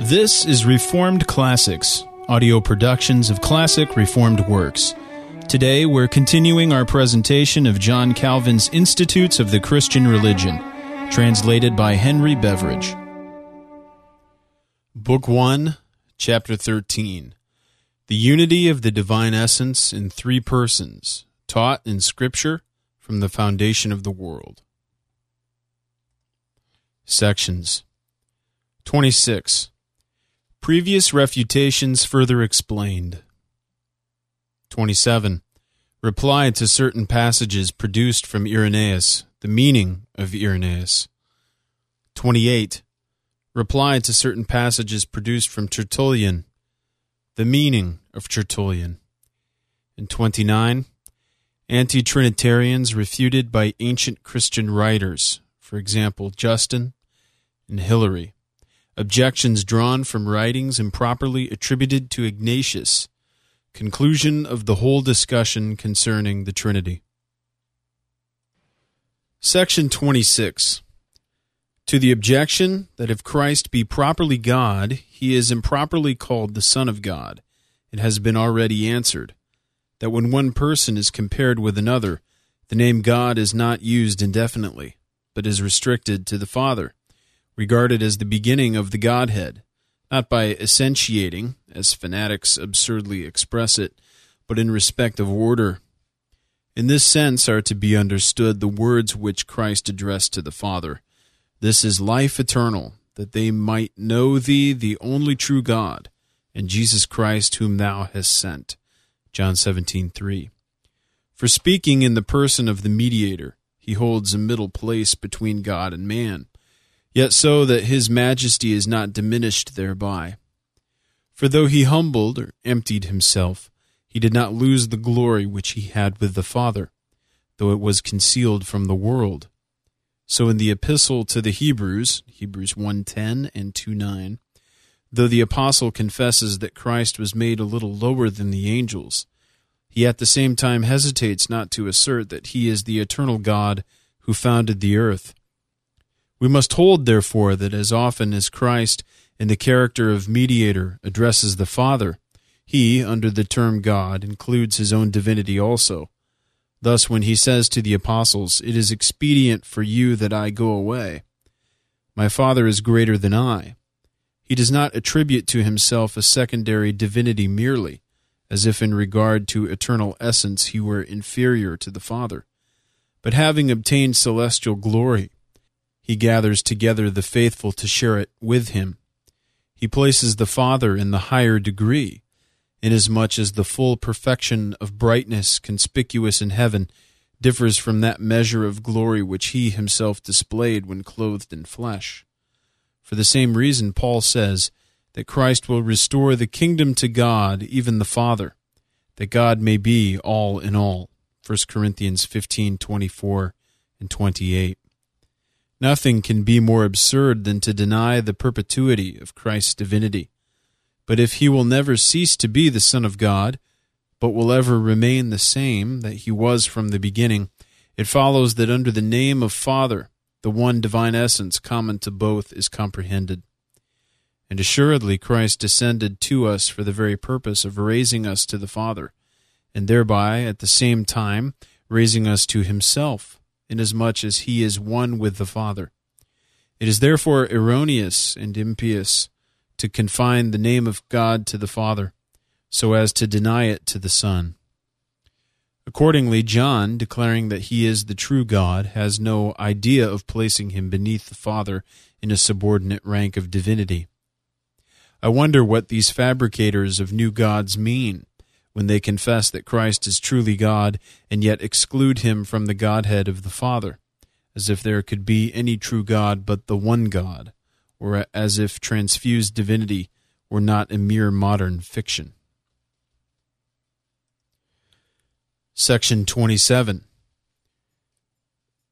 This is Reformed Classics, audio productions of classic Reformed works. Today we're continuing our presentation of John Calvin's Institutes of the Christian Religion, translated by Henry Beveridge. Book 1, Chapter 13 The Unity of the Divine Essence in Three Persons, taught in Scripture from the foundation of the world. Sections 26. Previous refutations further explained. 27. Reply to certain passages produced from Irenaeus, the meaning of Irenaeus. 28. Reply to certain passages produced from Tertullian, the meaning of Tertullian. And 29. Anti Trinitarians refuted by ancient Christian writers, for example, Justin and Hilary objections drawn from writings improperly attributed to Ignatius, conclusion of the whole discussion concerning the Trinity. Section 26. To the objection that if Christ be properly God, he is improperly called the Son of God, it has been already answered that when one person is compared with another, the name God is not used indefinitely, but is restricted to the Father regarded as the beginning of the Godhead, not by essentiating, as fanatics absurdly express it, but in respect of order. In this sense are to be understood the words which Christ addressed to the Father This is life eternal, that they might know thee, the only true God, and Jesus Christ, whom thou hast sent. John 17:3. For speaking in the person of the mediator, he holds a middle place between God and man yet so that his majesty is not diminished thereby. For though he humbled or emptied himself, he did not lose the glory which he had with the Father, though it was concealed from the world. So in the epistle to the Hebrews, Hebrews 1:10 and 2:9, though the apostle confesses that Christ was made a little lower than the angels, he at the same time hesitates not to assert that he is the eternal God who founded the earth we must hold, therefore, that as often as Christ, in the character of mediator, addresses the Father, he, under the term God, includes his own divinity also. Thus, when he says to the apostles, It is expedient for you that I go away, my Father is greater than I, he does not attribute to himself a secondary divinity merely, as if in regard to eternal essence he were inferior to the Father, but having obtained celestial glory, he gathers together the faithful to share it with him. He places the Father in the higher degree, inasmuch as the full perfection of brightness conspicuous in heaven differs from that measure of glory which he himself displayed when clothed in flesh. For the same reason, Paul says that Christ will restore the kingdom to God, even the Father, that God may be all in all. 1 Corinthians 15 24 and 28. Nothing can be more absurd than to deny the perpetuity of Christ's divinity. But if he will never cease to be the Son of God, but will ever remain the same that he was from the beginning, it follows that under the name of Father, the one divine essence common to both is comprehended. And assuredly Christ descended to us for the very purpose of raising us to the Father, and thereby, at the same time, raising us to himself inasmuch as he is one with the Father. It is therefore erroneous and impious to confine the name of God to the Father, so as to deny it to the Son. Accordingly, John, declaring that he is the true God, has no idea of placing him beneath the Father in a subordinate rank of divinity. I wonder what these fabricators of new gods mean when they confess that Christ is truly God and yet exclude him from the Godhead of the Father, as if there could be any true God but the one God, or as if transfused divinity were not a mere modern fiction. Section 27.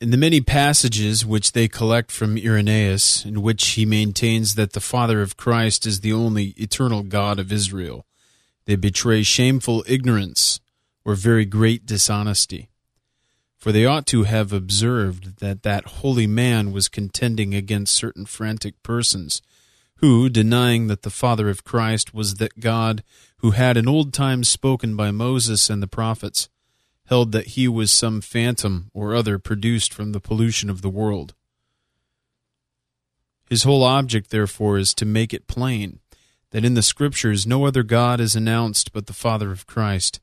In the many passages which they collect from Irenaeus, in which he maintains that the Father of Christ is the only eternal God of Israel, they betray shameful ignorance or very great dishonesty. For they ought to have observed that that holy man was contending against certain frantic persons who, denying that the Father of Christ was that God who had in old times spoken by Moses and the prophets, held that he was some phantom or other produced from the pollution of the world. His whole object, therefore, is to make it plain that in the Scriptures no other God is announced but the Father of Christ,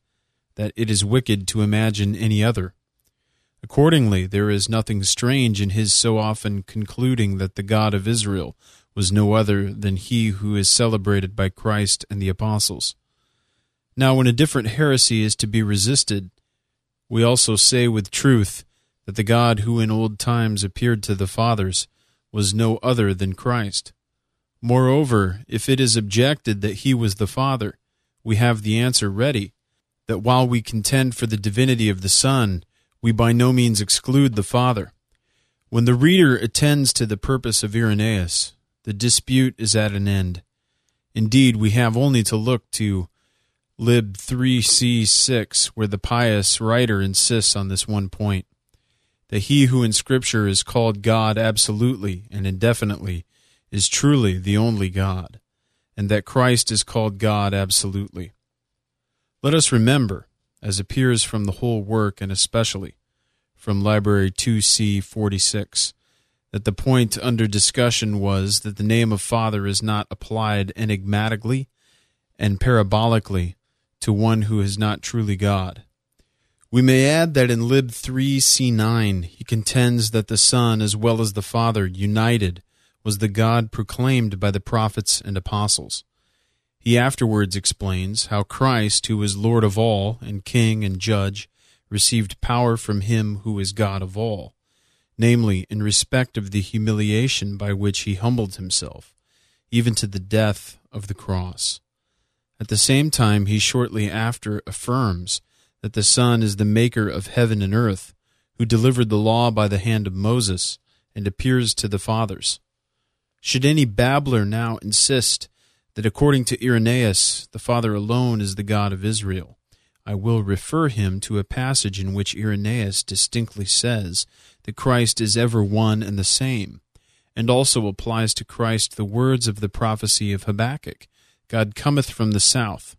that it is wicked to imagine any other. Accordingly, there is nothing strange in his so often concluding that the God of Israel was no other than he who is celebrated by Christ and the apostles. Now, when a different heresy is to be resisted, we also say with truth that the God who in old times appeared to the fathers was no other than Christ. Moreover, if it is objected that he was the Father, we have the answer ready that while we contend for the divinity of the Son, we by no means exclude the Father. When the reader attends to the purpose of Irenaeus, the dispute is at an end. Indeed, we have only to look to lib 3c6, where the pious writer insists on this one point that he who in Scripture is called God absolutely and indefinitely is truly the only God, and that Christ is called God absolutely. Let us remember, as appears from the whole work and especially from Library 2C 46, that the point under discussion was that the name of Father is not applied enigmatically and parabolically to one who is not truly God. We may add that in Lib 3c9 he contends that the Son as well as the Father united was the God proclaimed by the prophets and apostles. He afterwards explains how Christ, who is Lord of all and King and Judge, received power from him who is God of all, namely in respect of the humiliation by which he humbled himself, even to the death of the cross. At the same time, he shortly after affirms that the Son is the maker of heaven and earth, who delivered the law by the hand of Moses, and appears to the fathers. Should any babbler now insist that according to Irenaeus the Father alone is the God of Israel, I will refer him to a passage in which Irenaeus distinctly says that Christ is ever one and the same, and also applies to Christ the words of the prophecy of Habakkuk God cometh from the south,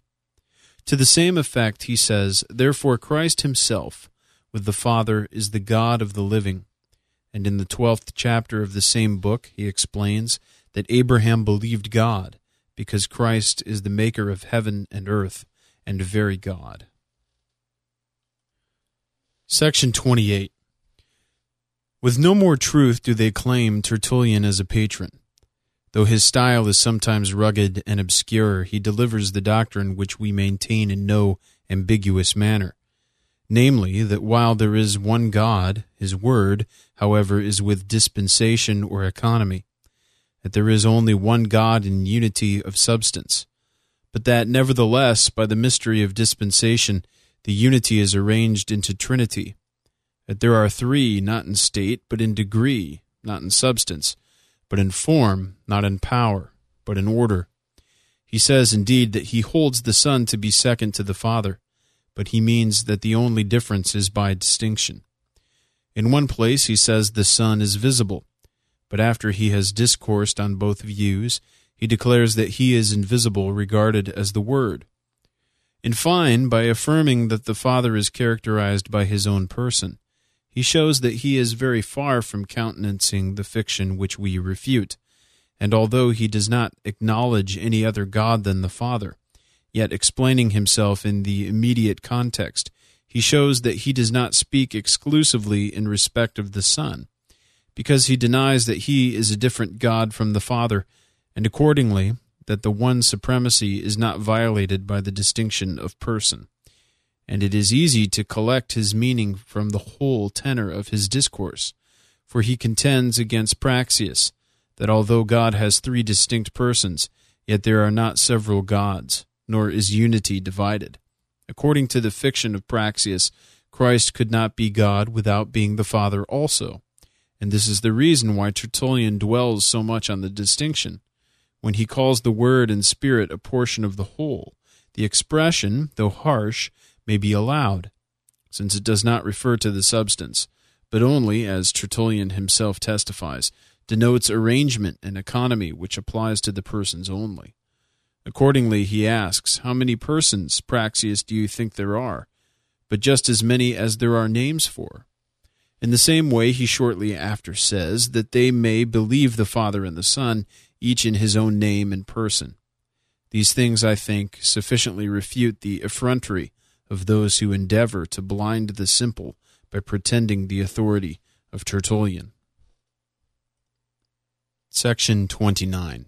to the same effect, he says, Therefore Christ himself, with the Father, is the God of the living. And in the twelfth chapter of the same book, he explains that Abraham believed God, because Christ is the maker of heaven and earth, and very God. Section 28. With no more truth do they claim Tertullian as a patron. Though his style is sometimes rugged and obscure, he delivers the doctrine which we maintain in no ambiguous manner. Namely, that while there is one God, his word, however, is with dispensation or economy, that there is only one God in unity of substance, but that nevertheless, by the mystery of dispensation, the unity is arranged into Trinity, that there are three, not in state, but in degree, not in substance, but in form, not in power, but in order. He says, indeed, that he holds the Son to be second to the Father, but he means that the only difference is by distinction. In one place he says the Son is visible, but after he has discoursed on both views, he declares that he is invisible regarded as the Word. In fine, by affirming that the Father is characterized by his own person, he shows that he is very far from countenancing the fiction which we refute, and although he does not acknowledge any other God than the Father, yet explaining himself in the immediate context, he shows that he does not speak exclusively in respect of the Son, because he denies that he is a different God from the Father, and accordingly that the one supremacy is not violated by the distinction of person. And it is easy to collect his meaning from the whole tenor of his discourse, for he contends against Praxeas that although God has three distinct persons, yet there are not several gods, nor is unity divided. According to the fiction of Praxeas, Christ could not be God without being the Father also, and this is the reason why Tertullian dwells so much on the distinction. When he calls the Word and Spirit a portion of the whole, the expression, though harsh, may be allowed, since it does not refer to the substance, but only, as Tertullian himself testifies, denotes arrangement and economy which applies to the persons only. Accordingly, he asks, How many persons, Praxeas, do you think there are? But just as many as there are names for. In the same way, he shortly after says, That they may believe the Father and the Son, each in his own name and person. These things, I think, sufficiently refute the effrontery of those who endeavor to blind the simple by pretending the authority of Tertullian. Section 29.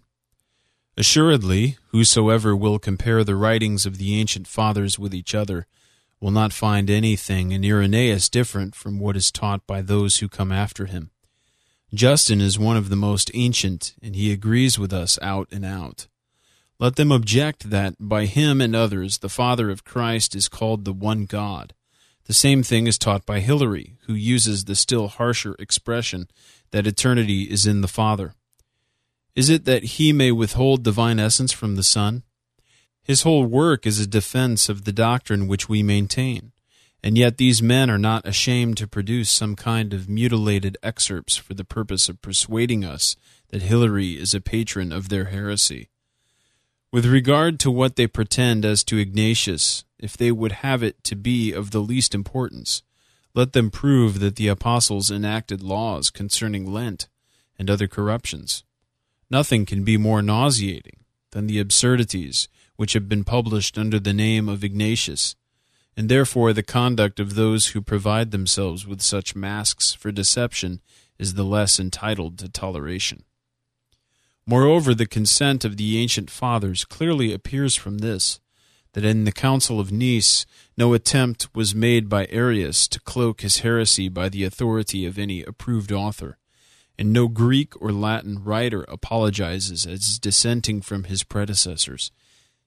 Assuredly, whosoever will compare the writings of the ancient fathers with each other will not find anything in Irenaeus different from what is taught by those who come after him. Justin is one of the most ancient, and he agrees with us out and out. Let them object that, by him and others, the Father of Christ is called the one God. The same thing is taught by Hilary, who uses the still harsher expression that eternity is in the Father. Is it that he may withhold divine essence from the Son? His whole work is a defense of the doctrine which we maintain, and yet these men are not ashamed to produce some kind of mutilated excerpts for the purpose of persuading us that Hilary is a patron of their heresy. With regard to what they pretend as to Ignatius, if they would have it to be of the least importance, let them prove that the apostles enacted laws concerning Lent and other corruptions Nothing can be more nauseating than the absurdities which have been published under the name of Ignatius, and therefore the conduct of those who provide themselves with such masks for deception is the less entitled to toleration. Moreover, the consent of the ancient fathers clearly appears from this, that in the Council of Nice no attempt was made by Arius to cloak his heresy by the authority of any approved author and no Greek or Latin writer apologizes as dissenting from his predecessors.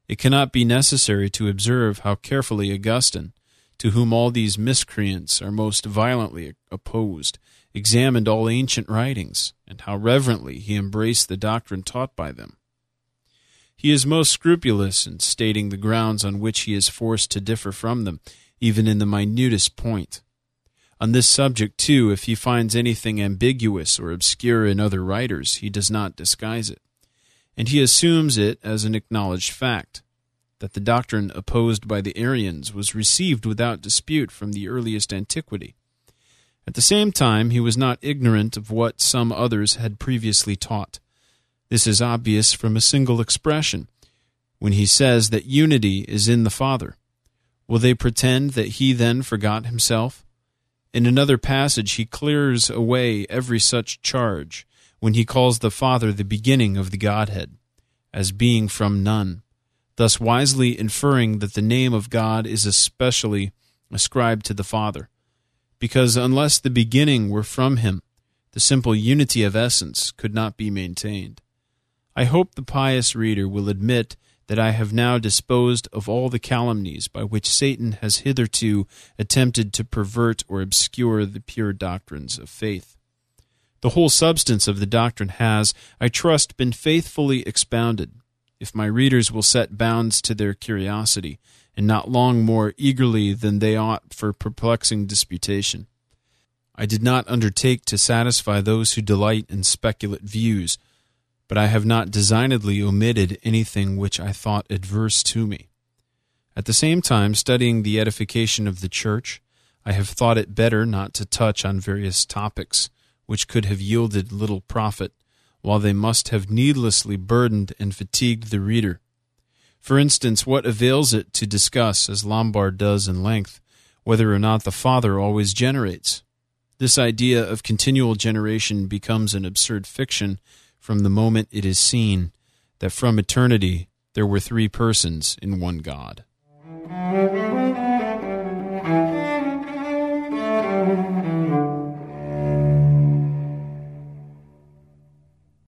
It cannot be necessary to observe how carefully Augustine, to whom all these miscreants are most violently opposed, examined all ancient writings, and how reverently he embraced the doctrine taught by them. He is most scrupulous in stating the grounds on which he is forced to differ from them, even in the minutest point. On this subject, too, if he finds anything ambiguous or obscure in other writers, he does not disguise it. And he assumes it as an acknowledged fact that the doctrine opposed by the Arians was received without dispute from the earliest antiquity. At the same time, he was not ignorant of what some others had previously taught. This is obvious from a single expression when he says that unity is in the Father. Will they pretend that he then forgot himself? In another passage, he clears away every such charge when he calls the Father the beginning of the Godhead, as being from none, thus wisely inferring that the name of God is especially ascribed to the Father, because unless the beginning were from him, the simple unity of essence could not be maintained. I hope the pious reader will admit that I have now disposed of all the calumnies by which Satan has hitherto attempted to pervert or obscure the pure doctrines of faith. The whole substance of the doctrine has, I trust, been faithfully expounded, if my readers will set bounds to their curiosity, and not long more eagerly than they ought for perplexing disputation. I did not undertake to satisfy those who delight in speculate views, but I have not designedly omitted anything which I thought adverse to me. At the same time, studying the edification of the church, I have thought it better not to touch on various topics which could have yielded little profit, while they must have needlessly burdened and fatigued the reader. For instance, what avails it to discuss, as Lombard does in length, whether or not the Father always generates? This idea of continual generation becomes an absurd fiction from the moment it is seen that from eternity there were three persons in one God.